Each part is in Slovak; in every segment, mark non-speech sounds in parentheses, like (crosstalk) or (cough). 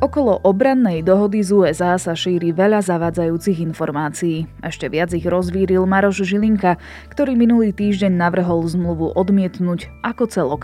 Okolo obrannej dohody z USA sa šíri veľa zavadzajúcich informácií. Ešte viac ich rozvíril Maroš Žilinka, ktorý minulý týždeň navrhol zmluvu odmietnúť ako celok.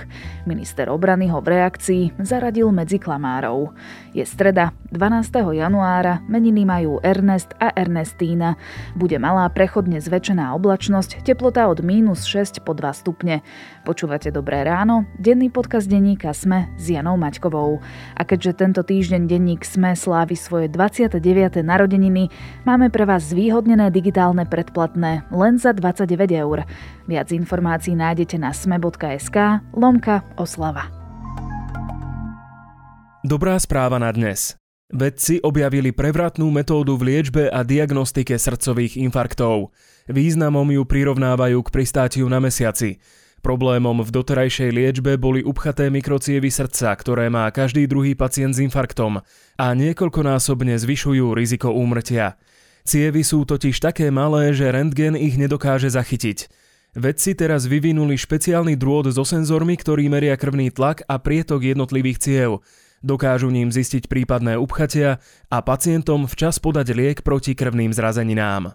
Minister obrany ho v reakcii zaradil medzi klamárov. Je streda, 12. januára, meniny majú Ernest a Ernestína. Bude malá prechodne zväčšená oblačnosť, teplota od mínus 6 po 2 stupne. Počúvate Dobré ráno, denný podcast denníka Sme s Janou Maťkovou. A keďže tento týždeň denník SME slávi svoje 29. narodeniny, máme pre vás zvýhodnené digitálne predplatné len za 29 eur. Viac informácií nájdete na sme.sk lomka oslava. Dobrá správa na dnes. Vedci objavili prevratnú metódu v liečbe a diagnostike srdcových infarktov. Významom ju prirovnávajú k pristátiu na mesiaci. Problémom v doterajšej liečbe boli upchaté mikrocievy srdca, ktoré má každý druhý pacient s infarktom a niekoľkonásobne zvyšujú riziko úmrtia. Cievy sú totiž také malé, že rentgen ich nedokáže zachytiť. Vedci teraz vyvinuli špeciálny drôt so senzormi, ktorý meria krvný tlak a prietok jednotlivých ciev. Dokážu ním zistiť prípadné upchatia a pacientom včas podať liek proti krvným zrazeninám.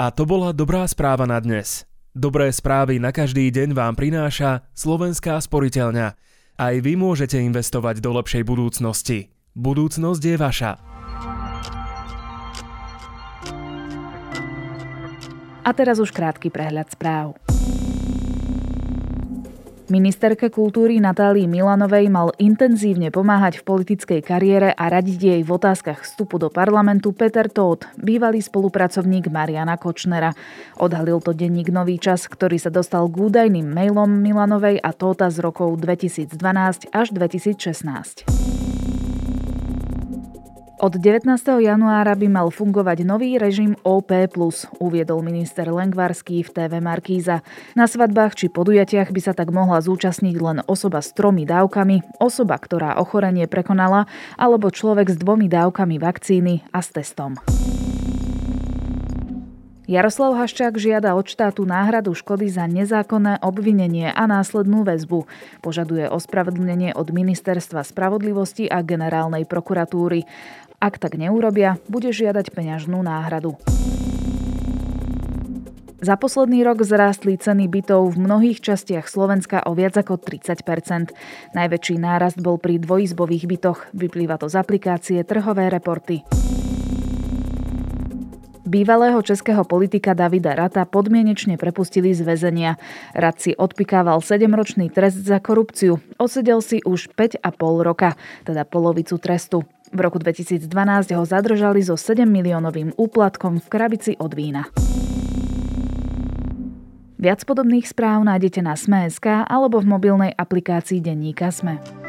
A to bola dobrá správa na dnes. Dobré správy na každý deň vám prináša Slovenská sporiteľňa. Aj vy môžete investovať do lepšej budúcnosti. Budúcnosť je vaša. A teraz už krátky prehľad správ. Ministerke kultúry Natálii Milanovej mal intenzívne pomáhať v politickej kariére a radiť jej v otázkach vstupu do parlamentu Peter Todt, bývalý spolupracovník Mariana Kočnera. Odhalil to denník Nový čas, ktorý sa dostal k údajným mailom Milanovej a Tóta z rokov 2012 až 2016. Od 19. januára by mal fungovať nový režim OP+, uviedol minister Lengvarský v TV Markíza. Na svadbách či podujatiach by sa tak mohla zúčastniť len osoba s tromi dávkami, osoba, ktorá ochorenie prekonala, alebo človek s dvomi dávkami vakcíny a s testom. Jaroslav Haščák žiada od štátu náhradu škody za nezákonné obvinenie a následnú väzbu. Požaduje ospravedlnenie od Ministerstva spravodlivosti a generálnej prokuratúry. Ak tak neurobia, bude žiadať peňažnú náhradu. Za posledný rok zrástli ceny bytov v mnohých častiach Slovenska o viac ako 30% Najväčší nárast bol pri dvojizbových bytoch. Vyplýva to z aplikácie Trhové reporty. Bývalého českého politika Davida Rata podmienečne prepustili z väzenia. Rad si odpikával 7-ročný trest za korupciu. Odsedel si už 5,5 roka, teda polovicu trestu. V roku 2012 ho zadržali so 7 miliónovým úplatkom v krabici od vína. Viac podobných správ nájdete na Sme.sk alebo v mobilnej aplikácii denníka Sme.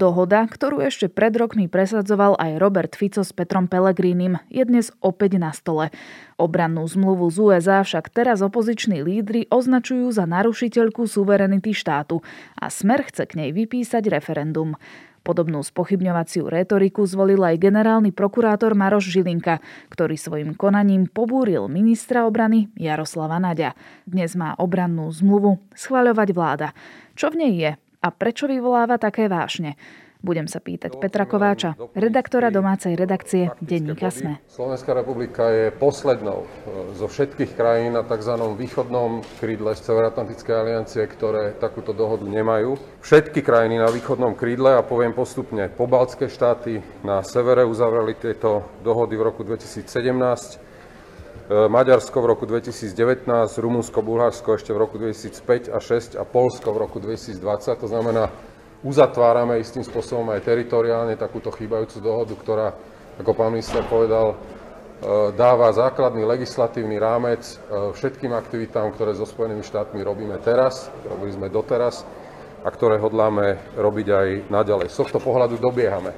Dohoda, ktorú ešte pred rokmi presadzoval aj Robert Fico s Petrom Pellegrínim, je dnes opäť na stole. Obrannú zmluvu z USA však teraz opoziční lídry označujú za narušiteľku suverenity štátu a smer chce k nej vypísať referendum. Podobnú spochybňovaciu rétoriku zvolil aj generálny prokurátor Maroš Žilinka, ktorý svojim konaním pobúril ministra obrany Jaroslava Naďa. Dnes má obrannú zmluvu schvaľovať vláda. Čo v nej je? A prečo vyvoláva také vášne? Budem sa pýtať Petra Kováča, redaktora domácej redakcie Denníka Sme. Slovenská republika je poslednou e, zo všetkých krajín na tzv. východnom krídle Severoatlantickej aliancie, ktoré takúto dohodu nemajú. Všetky krajiny na východnom krídle, a poviem postupne, pobaltské štáty na severe uzavreli tieto dohody v roku 2017, e, Maďarsko v roku 2019, Rumunsko, Bulharsko ešte v roku 2005 a 6 a Polsko v roku 2020. To znamená, uzatvárame istým spôsobom aj teritoriálne takúto chýbajúcu dohodu, ktorá, ako pán minister povedal, e, dáva základný legislatívny rámec e, všetkým aktivitám, ktoré so Spojenými štátmi robíme teraz, robili sme doteraz a ktoré hodláme robiť aj naďalej. Z tohto pohľadu dobiehame.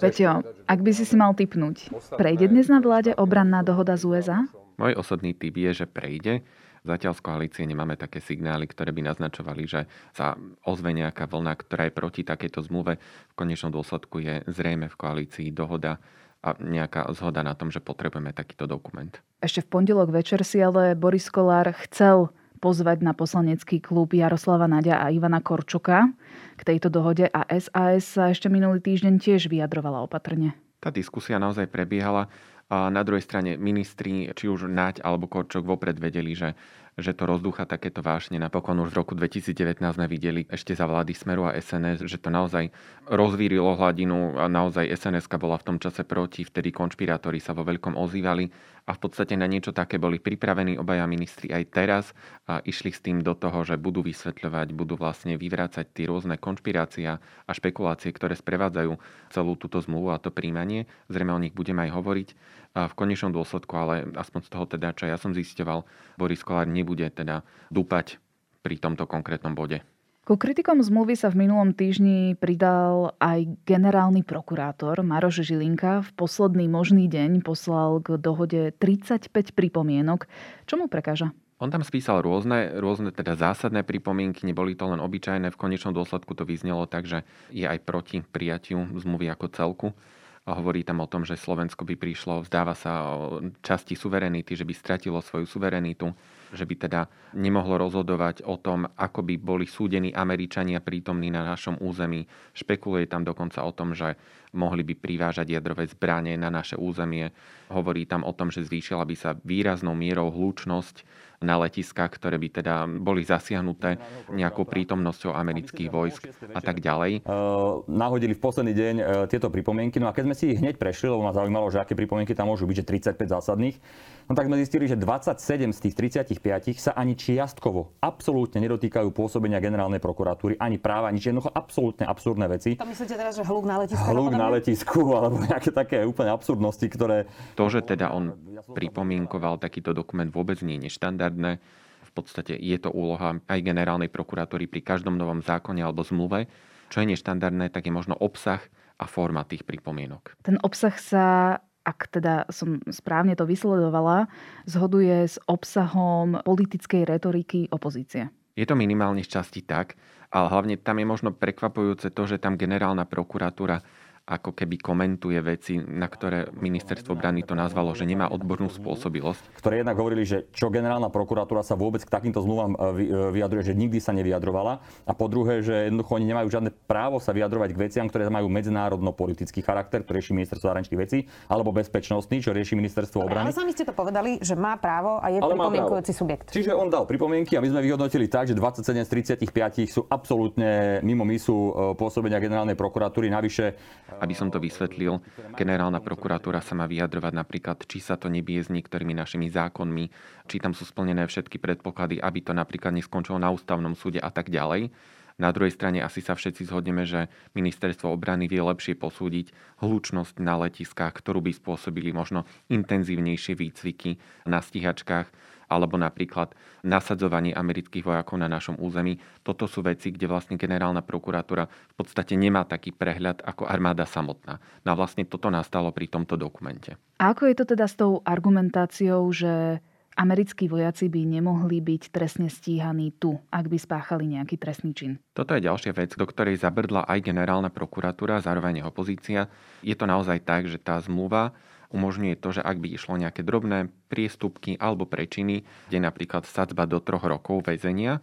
Peťo, ak by si si mal typnúť, prejde dnes na vláde obranná dohoda z USA? Môj osobný typ je, že prejde. Zatiaľ z koalície nemáme také signály, ktoré by naznačovali, že sa ozve nejaká vlna, ktorá je proti takejto zmluve. V konečnom dôsledku je zrejme v koalícii dohoda a nejaká zhoda na tom, že potrebujeme takýto dokument. Ešte v pondelok večer si ale Boris Kolár chcel pozvať na poslanecký klub Jaroslava Nadia a Ivana Korčoka k tejto dohode a SAS sa ešte minulý týždeň tiež vyjadrovala opatrne. Tá diskusia naozaj prebiehala. A na druhej strane ministri, či už Naď alebo Korčok vopred vedeli, že že to rozdúcha takéto vášne. Napokon už v roku 2019 sme videli ešte za vlády Smeru a SNS, že to naozaj rozvírilo hladinu a naozaj sns bola v tom čase proti, vtedy konšpirátori sa vo veľkom ozývali a v podstate na niečo také boli pripravení obaja ministri aj teraz a išli s tým do toho, že budú vysvetľovať, budú vlastne vyvrácať tie rôzne konšpirácie a špekulácie, ktoré sprevádzajú celú túto zmluvu a to príjmanie. Zrejme o nich budeme aj hovoriť a v konečnom dôsledku, ale aspoň z toho teda, čo ja som zisťoval, Boris Kolár nebude teda dúpať pri tomto konkrétnom bode. Ku kritikom zmluvy sa v minulom týždni pridal aj generálny prokurátor Maroš Žilinka. V posledný možný deň poslal k dohode 35 pripomienok. Čo mu prekáža? On tam spísal rôzne, rôzne teda zásadné pripomienky, neboli to len obyčajné, v konečnom dôsledku to vyznelo tak, že je aj proti prijatiu zmluvy ako celku a hovorí tam o tom, že Slovensko by prišlo, vzdáva sa časti suverenity, že by stratilo svoju suverenitu, že by teda nemohlo rozhodovať o tom, ako by boli súdení Američania prítomní na našom území. Špekuluje tam dokonca o tom, že mohli by privážať jadrové zbranie na naše územie. Hovorí tam o tom, že zvýšila by sa výraznou mierou hlučnosť na letiskách, ktoré by teda boli zasiahnuté nejakou prítomnosťou amerických vojsk a tak ďalej. Nahodili v posledný deň e, tieto pripomienky, no a keď sme si ich hneď prešli, lebo ma zaujímalo, že aké pripomienky tam môžu byť, že 35 zásadných, no tak sme zistili, že 27 z tých 35 sa ani čiastkovo absolútne nedotýkajú pôsobenia generálnej prokuratúry, ani práva, nič jednoducho absolútne absurdné veci. To myslíte teraz, že hluk na letisku? Hluk na letisku, (laughs) alebo nejaké také úplne absurdnosti, ktoré... To, že teda on pripomienkoval takýto dokument vôbec nie je neštandardné. V podstate je to úloha aj generálnej prokuratúry pri každom novom zákone alebo zmluve. Čo je neštandardné, tak je možno obsah a forma tých pripomienok. Ten obsah sa ak teda som správne to vysledovala, zhoduje s obsahom politickej retoriky opozície. Je to minimálne z časti tak, ale hlavne tam je možno prekvapujúce to, že tam generálna prokuratúra ako keby komentuje veci, na ktoré ministerstvo obrany to nazvalo, že nemá odbornú spôsobilosť. Ktoré jednak hovorili, že čo generálna prokuratúra sa vôbec k takýmto zmluvám e, e, vyjadruje, že nikdy sa nevyjadrovala. A po druhé, že jednoducho oni nemajú žiadne právo sa vyjadrovať k veciam, ktoré majú medzinárodno-politický charakter, ktorý rieši ministerstvo zahraničných vecí, alebo bezpečnostný, čo rieši ministerstvo obrany. Ale sami ste to povedali, že má právo a je pripomienkujúci subjekt. Čiže on dal pripomienky a my sme vyhodnotili tak, že 27 z 35 sú absolútne mimo misu e, pôsobenia generálnej prokuratúry. Navyše aby som to vysvetlil, generálna prokuratúra sa má vyjadrovať napríklad, či sa to nebije s niektorými našimi zákonmi, či tam sú splnené všetky predpoklady, aby to napríklad neskončilo na ústavnom súde a tak ďalej. Na druhej strane asi sa všetci zhodneme, že ministerstvo obrany vie lepšie posúdiť hlučnosť na letiskách, ktorú by spôsobili možno intenzívnejšie výcviky na stíhačkách, alebo napríklad nasadzovanie amerických vojakov na našom území. Toto sú veci, kde vlastne generálna prokuratúra v podstate nemá taký prehľad ako armáda samotná. No a vlastne toto nastalo pri tomto dokumente. A ako je to teda s tou argumentáciou, že americkí vojaci by nemohli byť trestne stíhaní tu, ak by spáchali nejaký trestný čin. Toto je ďalšia vec, do ktorej zabrdla aj generálna prokuratúra, zároveň opozícia. Je to naozaj tak, že tá zmluva umožňuje to, že ak by išlo nejaké drobné priestupky alebo prečiny, kde napríklad sadzba do troch rokov väzenia,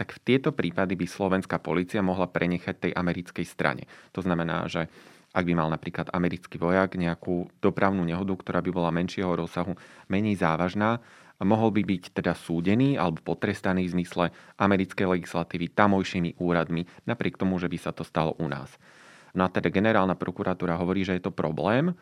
tak v tieto prípady by slovenská policia mohla prenechať tej americkej strane. To znamená, že ak by mal napríklad americký vojak nejakú dopravnú nehodu, ktorá by bola menšieho rozsahu, menej závažná, mohol by byť teda súdený alebo potrestaný v zmysle americkej legislatívy tamojšími úradmi, napriek tomu, že by sa to stalo u nás. No a teda generálna prokuratúra hovorí, že je to problém,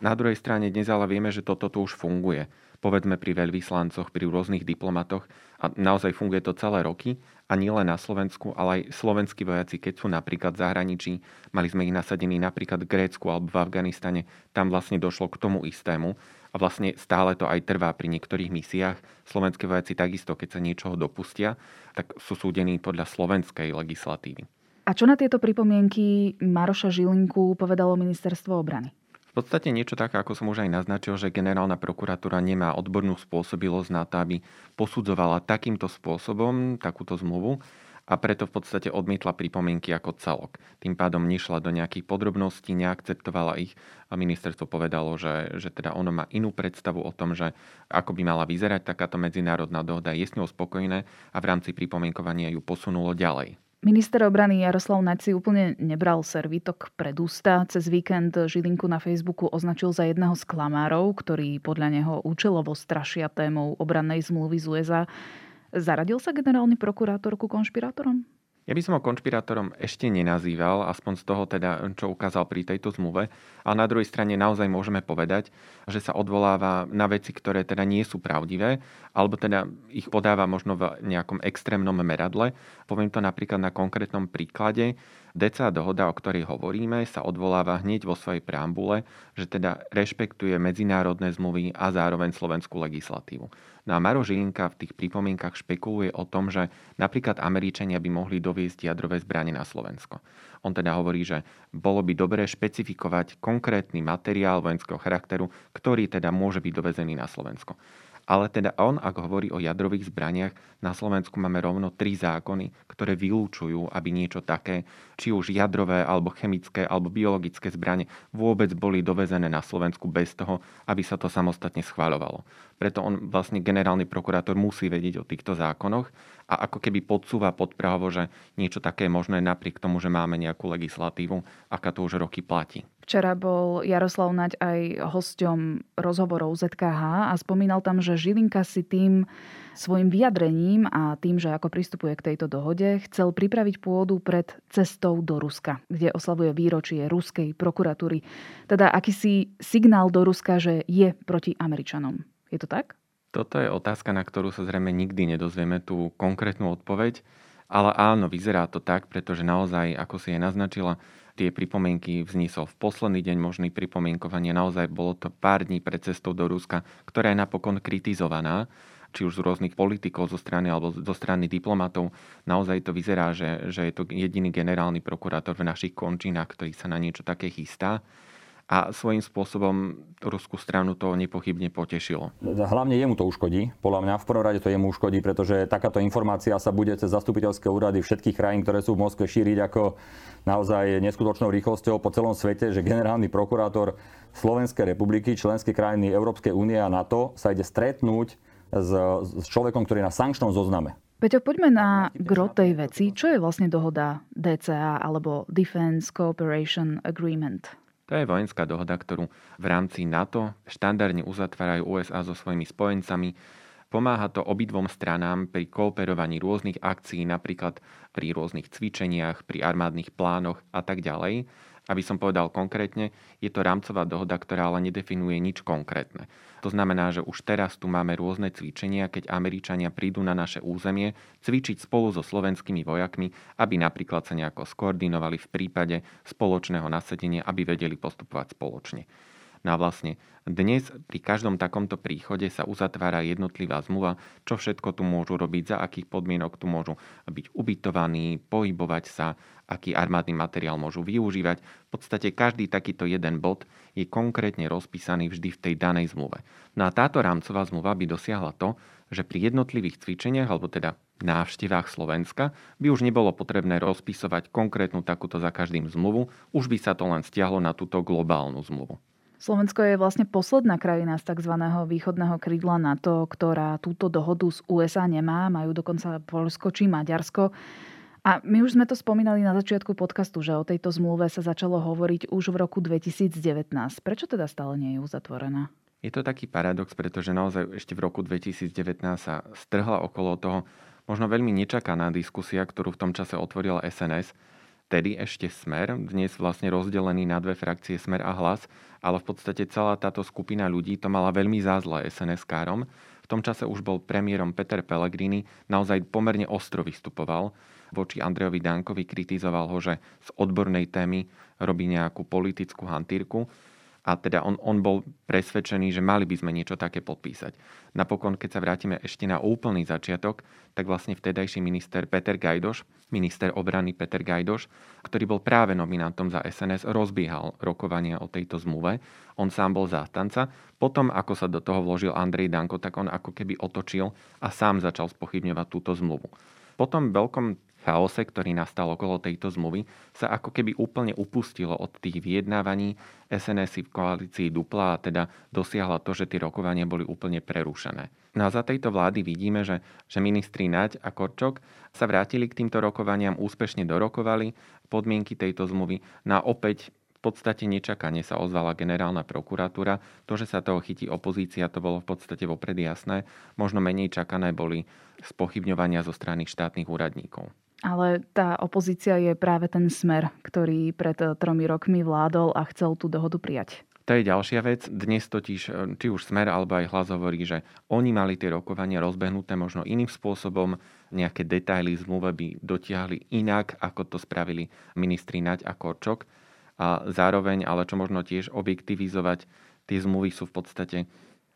na druhej strane dnes ale vieme, že toto tu už funguje. Povedzme pri veľvyslancoch, pri rôznych diplomatoch a naozaj funguje to celé roky a nie len na Slovensku, ale aj slovenskí vojaci, keď sú napríklad v zahraničí, mali sme ich nasadení napríklad v Grécku alebo v Afganistane, tam vlastne došlo k tomu istému a vlastne stále to aj trvá pri niektorých misiách. Slovenské vojaci takisto, keď sa niečoho dopustia, tak sú súdení podľa slovenskej legislatívy. A čo na tieto pripomienky Maroša Žilinku povedalo ministerstvo obrany? V podstate niečo také, ako som už aj naznačil, že generálna prokuratúra nemá odbornú spôsobilosť na to, aby posudzovala takýmto spôsobom takúto zmluvu a preto v podstate odmietla pripomienky ako celok. Tým pádom nešla do nejakých podrobností, neakceptovala ich a ministerstvo povedalo, že, že teda ono má inú predstavu o tom, že ako by mala vyzerať takáto medzinárodná dohoda, je s ňou spokojné a v rámci pripomienkovania ju posunulo ďalej. Minister obrany Jaroslav Naď úplne nebral servitok pred ústa. Cez víkend Žilinku na Facebooku označil za jedného z klamárov, ktorý podľa neho účelovo strašia témou obrannej zmluvy z USA. Zaradil sa generálny prokurátor ku konšpirátorom? Ja by som ho konšpirátorom ešte nenazýval, aspoň z toho teda, čo ukázal pri tejto zmluve. A na druhej strane naozaj môžeme povedať, že sa odvoláva na veci, ktoré teda nie sú pravdivé, alebo teda ich podáva možno v nejakom extrémnom meradle. Poviem to napríklad na konkrétnom príklade. DCA dohoda, o ktorej hovoríme, sa odvoláva hneď vo svojej preambule, že teda rešpektuje medzinárodné zmluvy a zároveň slovenskú legislatívu. No a Maro Žilinka v tých pripomienkach špekuluje o tom, že napríklad Američania by mohli doviesť jadrové zbranie na Slovensko. On teda hovorí, že bolo by dobré špecifikovať konkrétny materiál vojenského charakteru, ktorý teda môže byť dovezený na Slovensko. Ale teda on, ak hovorí o jadrových zbraniach, na Slovensku máme rovno tri zákony, ktoré vylúčujú, aby niečo také, či už jadrové, alebo chemické, alebo biologické zbranie vôbec boli dovezené na Slovensku bez toho, aby sa to samostatne schváľovalo. Preto on vlastne generálny prokurátor musí vedieť o týchto zákonoch a ako keby podsúva pod že niečo také je možné napriek tomu, že máme nejakú legislatívu, aká to už roky platí. Včera bol Jaroslav Naď aj hosťom rozhovorov ZKH a spomínal tam, že Žilinka si tým svojim vyjadrením a tým, že ako pristupuje k tejto dohode, chcel pripraviť pôdu pred cestou do Ruska, kde oslavuje výročie ruskej prokuratúry. Teda akýsi signál do Ruska, že je proti Američanom. Je to tak? Toto je otázka, na ktorú sa zrejme nikdy nedozvieme tú konkrétnu odpoveď. Ale áno, vyzerá to tak, pretože naozaj, ako si je naznačila, Tie pripomienky vzniesol v posledný deň možný pripomienkovania. Naozaj bolo to pár dní pred cestou do Ruska, ktorá je napokon kritizovaná či už z rôznych politikov zo strany alebo zo strany diplomatov. Naozaj to vyzerá, že, že je to jediný generálny prokurátor v našich končinách, ktorý sa na niečo také chystá a svojím spôsobom ruskú stranu to nepochybne potešilo. Hlavne jemu to uškodí. Podľa mňa v prvom rade to jemu uškodí, pretože takáto informácia sa bude cez zastupiteľské úrady všetkých krajín, ktoré sú v Moskve, šíriť ako naozaj neskutočnou rýchlosťou po celom svete, že generálny prokurátor Slovenskej republiky, členské krajiny Európskej únie a NATO sa ide stretnúť s, s človekom, ktorý je na sankčnom zozname. Peťo, poďme na gro tej veci. Čo je vlastne dohoda DCA alebo Defense Cooperation Agreement? To je vojenská dohoda, ktorú v rámci NATO štandardne uzatvárajú USA so svojimi spojencami. Pomáha to obidvom stranám pri kooperovaní rôznych akcií, napríklad pri rôznych cvičeniach, pri armádnych plánoch a tak ďalej. Aby som povedal konkrétne, je to rámcová dohoda, ktorá ale nedefinuje nič konkrétne. To znamená, že už teraz tu máme rôzne cvičenia, keď Američania prídu na naše územie cvičiť spolu so slovenskými vojakmi, aby napríklad sa nejako skoordinovali v prípade spoločného nasadenia, aby vedeli postupovať spoločne. No a vlastne dnes pri každom takomto príchode sa uzatvára jednotlivá zmluva, čo všetko tu môžu robiť, za akých podmienok tu môžu byť ubytovaní, pohybovať sa, aký armádny materiál môžu využívať. V podstate každý takýto jeden bod je konkrétne rozpísaný vždy v tej danej zmluve. No a táto rámcová zmluva by dosiahla to, že pri jednotlivých cvičeniach, alebo teda návštevách Slovenska by už nebolo potrebné rozpisovať konkrétnu takúto za každým zmluvu, už by sa to len stiahlo na túto globálnu zmluvu. Slovensko je vlastne posledná krajina z tzv. východného krídla NATO, ktorá túto dohodu z USA nemá. Majú dokonca Polsko či Maďarsko. A my už sme to spomínali na začiatku podcastu, že o tejto zmluve sa začalo hovoriť už v roku 2019. Prečo teda stále nie je uzatvorená? Je to taký paradox, pretože naozaj ešte v roku 2019 sa strhla okolo toho možno veľmi nečakaná diskusia, ktorú v tom čase otvorila SNS, vtedy ešte Smer, dnes vlastne rozdelený na dve frakcie Smer a Hlas, ale v podstate celá táto skupina ľudí to mala veľmi zázle SNS-károm. V tom čase už bol premiérom Peter Pellegrini, naozaj pomerne ostro vystupoval voči Andrejovi Dankovi, kritizoval ho, že z odbornej témy robí nejakú politickú hantírku a teda on, on bol presvedčený, že mali by sme niečo také podpísať. Napokon, keď sa vrátime ešte na úplný začiatok, tak vlastne vtedajší minister Peter Gajdoš, minister obrany Peter Gajdoš, ktorý bol práve nominantom za SNS, rozbiehal rokovania o tejto zmluve. On sám bol zástanca. Potom, ako sa do toho vložil Andrej Danko, tak on ako keby otočil a sám začal spochybňovať túto zmluvu. Po tom veľkom chaose, ktorý nastal okolo tejto zmluvy, sa ako keby úplne upustilo od tých vyjednávaní. SNS v koalícii dupla a teda dosiahla to, že tie rokovania boli úplne prerušené. No a za tejto vlády vidíme, že, že ministri Naď a Korčok sa vrátili k týmto rokovaniam, úspešne dorokovali podmienky tejto zmluvy. No a opäť v podstate nečakane sa ozvala generálna prokuratúra. To, že sa toho chytí opozícia, to bolo v podstate vopred jasné. Možno menej čakané boli spochybňovania zo strany štátnych úradníkov. Ale tá opozícia je práve ten smer, ktorý pred eh, tromi rokmi vládol a chcel tú dohodu prijať. To je ďalšia vec. Dnes totiž, eh, či už Smer alebo aj hlas hovorí, že oni mali tie rokovania rozbehnuté možno iným spôsobom, nejaké detaily zmluve by dotiahli inak, ako to spravili ministri Naď a Korčok. A zároveň, ale čo možno tiež objektivizovať, tie zmluvy sú v podstate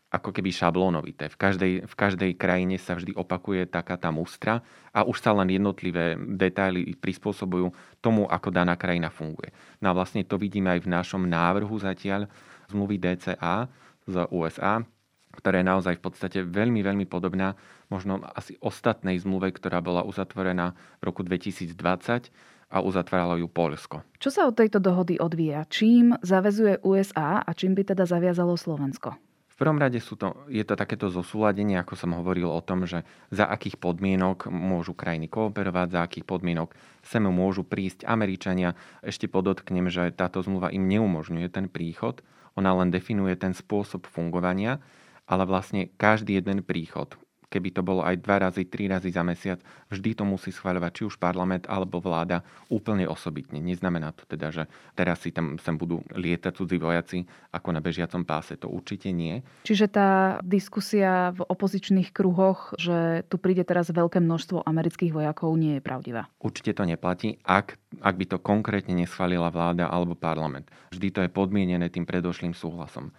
ako keby šablónovité. V každej, v každej krajine sa vždy opakuje taká tá mustra a už sa len jednotlivé detaily prispôsobujú tomu, ako daná krajina funguje. No a vlastne to vidíme aj v našom návrhu zatiaľ zmluvy DCA z USA, ktorá je naozaj v podstate veľmi, veľmi podobná možno asi ostatnej zmluve, ktorá bola uzatvorená v roku 2020 a uzatváralo ju Polsko. Čo sa od tejto dohody odvíja? Čím zavezuje USA a čím by teda zaviazalo Slovensko? Prvom rade sú to, je to takéto zosúladenie, ako som hovoril o tom, že za akých podmienok môžu krajiny kooperovať, za akých podmienok sem môžu prísť Američania. Ešte podotknem, že táto zmluva im neumožňuje ten príchod, ona len definuje ten spôsob fungovania, ale vlastne každý jeden príchod, keby to bolo aj dva razy, tri razy za mesiac, vždy to musí schváľovať či už parlament alebo vláda úplne osobitne. Neznamená to teda, že teraz si tam sem budú lietať cudzí vojaci ako na bežiacom páse. To určite nie. Čiže tá diskusia v opozičných kruhoch, že tu príde teraz veľké množstvo amerických vojakov, nie je pravdivá. Určite to neplatí, ak, ak by to konkrétne neschválila vláda alebo parlament. Vždy to je podmienené tým predošlým súhlasom.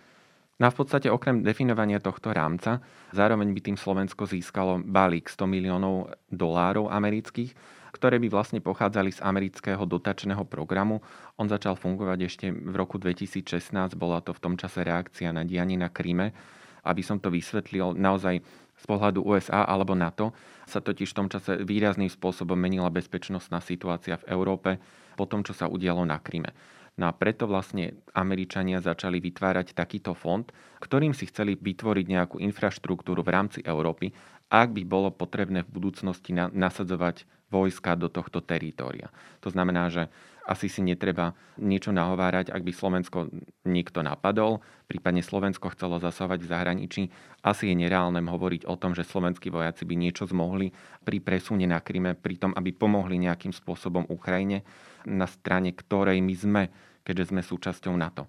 No a v podstate okrem definovania tohto rámca, zároveň by tým Slovensko získalo balík 100 miliónov dolárov amerických, ktoré by vlastne pochádzali z amerického dotačného programu. On začal fungovať ešte v roku 2016, bola to v tom čase reakcia na dianie na Kríme. Aby som to vysvetlil, naozaj z pohľadu USA alebo NATO sa totiž v tom čase výrazným spôsobom menila bezpečnostná situácia v Európe po tom, čo sa udialo na Kryme. No a preto vlastne Američania začali vytvárať takýto fond, ktorým si chceli vytvoriť nejakú infraštruktúru v rámci Európy, ak by bolo potrebné v budúcnosti nasadzovať vojska do tohto teritória. To znamená, že asi si netreba niečo nahovárať, ak by Slovensko niekto napadol, prípadne Slovensko chcelo zasahovať v zahraničí. Asi je nereálne hovoriť o tom, že slovenskí vojaci by niečo zmohli pri presune na Kryme, pri tom, aby pomohli nejakým spôsobom Ukrajine, na strane ktorej my sme keďže sme súčasťou NATO.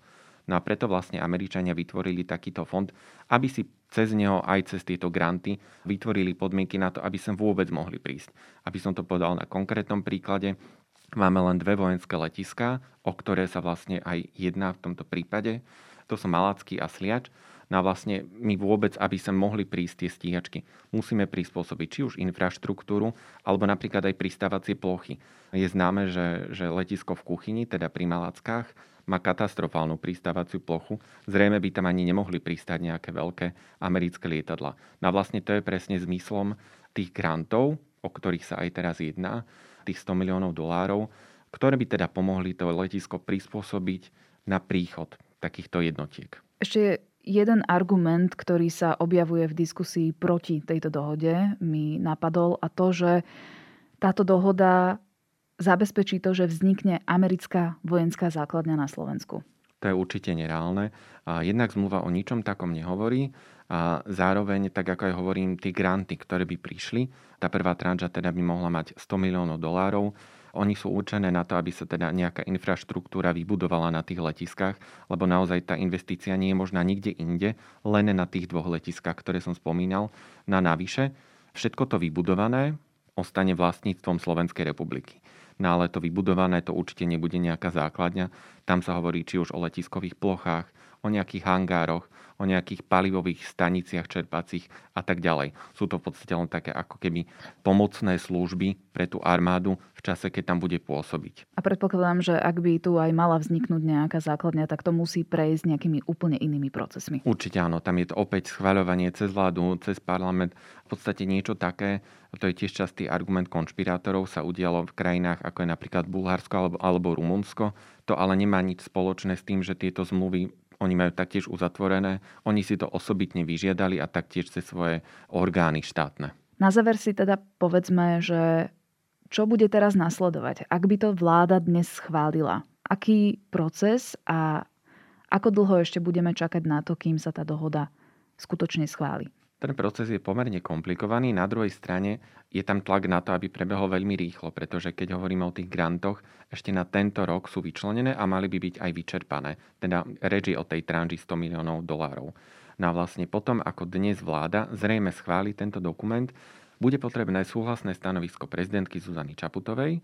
No a preto vlastne Američania vytvorili takýto fond, aby si cez neho aj cez tieto granty vytvorili podmienky na to, aby sem vôbec mohli prísť. Aby som to povedal na konkrétnom príklade, máme len dve vojenské letiská, o ktoré sa vlastne aj jedná v tomto prípade. To sú Malacký a Sliač. No a vlastne my vôbec, aby sa mohli prísť tie stíhačky, musíme prispôsobiť či už infraštruktúru, alebo napríklad aj pristávacie plochy. Je známe, že, že letisko v Kuchyni, teda pri Malackách, má katastrofálnu pristávaciu plochu. Zrejme by tam ani nemohli pristať nejaké veľké americké lietadla. No a vlastne to je presne zmyslom tých grantov, o ktorých sa aj teraz jedná, tých 100 miliónov dolárov, ktoré by teda pomohli to letisko prispôsobiť na príchod takýchto jednotiek. Ešte Jeden argument, ktorý sa objavuje v diskusii proti tejto dohode, mi napadol a to, že táto dohoda zabezpečí to, že vznikne americká vojenská základňa na Slovensku. To je určite nereálne. Jednak zmluva o ničom takom nehovorí a zároveň, tak ako aj hovorím, tie granty, ktoré by prišli, tá prvá tranža teda by mohla mať 100 miliónov dolárov, oni sú určené na to, aby sa teda nejaká infraštruktúra vybudovala na tých letiskách, lebo naozaj tá investícia nie je možná nikde inde, len na tých dvoch letiskách, ktoré som spomínal. Na navyše, všetko to vybudované ostane vlastníctvom Slovenskej republiky. No ale to vybudované to určite nebude nejaká základňa. Tam sa hovorí či už o letiskových plochách, o nejakých hangároch, o nejakých palivových staniciach čerpacích a tak ďalej. Sú to v podstate len také ako keby pomocné služby pre tú armádu v čase, keď tam bude pôsobiť. A predpokladám, že ak by tu aj mala vzniknúť nejaká základňa, tak to musí prejsť nejakými úplne inými procesmi. Určite áno, tam je to opäť schváľovanie cez vládu, cez parlament. V podstate niečo také, to je tiež častý argument konšpirátorov, sa udialo v krajinách ako je napríklad Bulharsko alebo, alebo Rumunsko. To ale nemá nič spoločné s tým, že tieto zmluvy oni majú taktiež uzatvorené, oni si to osobitne vyžiadali a taktiež cez svoje orgány štátne. Na záver si teda povedzme, že čo bude teraz nasledovať, ak by to vláda dnes schválila? Aký proces a ako dlho ešte budeme čakať na to, kým sa tá dohoda skutočne schváli? Ten proces je pomerne komplikovaný. Na druhej strane je tam tlak na to, aby prebehol veľmi rýchlo, pretože keď hovoríme o tých grantoch, ešte na tento rok sú vyčlenené a mali by byť aj vyčerpané. Teda reči o tej tranži 100 miliónov dolárov. No a vlastne potom, ako dnes vláda zrejme schváli tento dokument, bude potrebné súhlasné stanovisko prezidentky Zuzany Čaputovej,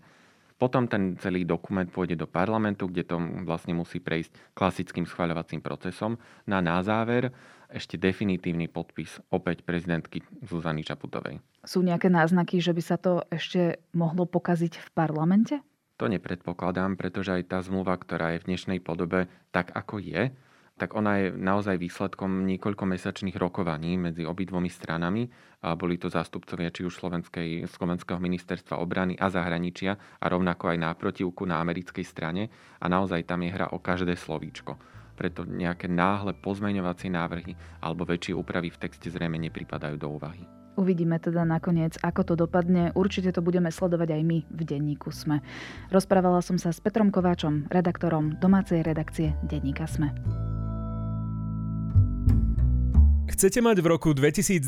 potom ten celý dokument pôjde do parlamentu, kde to vlastne musí prejsť klasickým schváľovacím procesom. No a na záver ešte definitívny podpis opäť prezidentky Zuzany Čaputovej. Sú nejaké náznaky, že by sa to ešte mohlo pokaziť v parlamente? To nepredpokladám, pretože aj tá zmluva, ktorá je v dnešnej podobe tak, ako je, tak ona je naozaj výsledkom niekoľkomesačných rokovaní medzi obidvomi stranami. A boli to zástupcovia či už Slovenskej, Slovenského ministerstva obrany a zahraničia a rovnako aj náprotivku na americkej strane. A naozaj tam je hra o každé slovíčko. Preto nejaké náhle pozmeňovacie návrhy alebo väčšie úpravy v texte zrejme nepripadajú do úvahy. Uvidíme teda nakoniec, ako to dopadne. Určite to budeme sledovať aj my v denníku SME. Rozprávala som sa s Petrom Kováčom, redaktorom domácej redakcie denníka SME. Chcete mať v roku 2022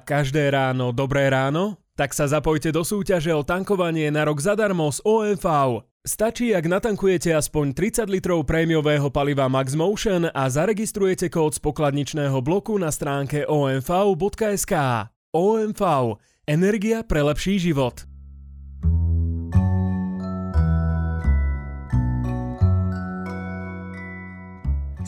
každé ráno dobré ráno? Tak sa zapojte do súťaže o tankovanie na rok zadarmo z OMV. Stačí, ak natankujete aspoň 30 litrov prémiového paliva Max Motion a zaregistrujete kód z pokladničného bloku na stránke omv.sk. OMV. Energia pre lepší život.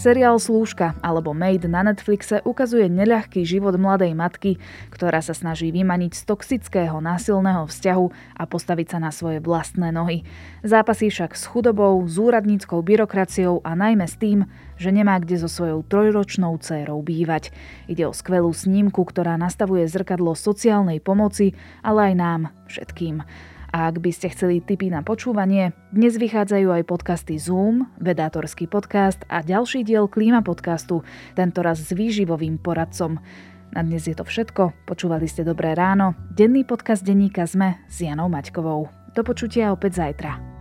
Seriál Slúžka alebo Made na Netflixe ukazuje neľahký život mladej matky, ktorá sa snaží vymaniť z toxického násilného vzťahu a postaviť sa na svoje vlastné nohy. Zápasí však s chudobou, s úradníckou byrokraciou a najmä s tým, že nemá kde so svojou trojročnou dcérou bývať. Ide o skvelú snímku, ktorá nastavuje zrkadlo sociálnej pomoci, ale aj nám, všetkým. A ak by ste chceli tipy na počúvanie, dnes vychádzajú aj podcasty Zoom, vedátorský podcast a ďalší diel Klíma podcastu, tentoraz s výživovým poradcom. Na dnes je to všetko. Počúvali ste Dobré ráno, denný podcast denníka ZME s Janou Maťkovou. Do počutia opäť zajtra.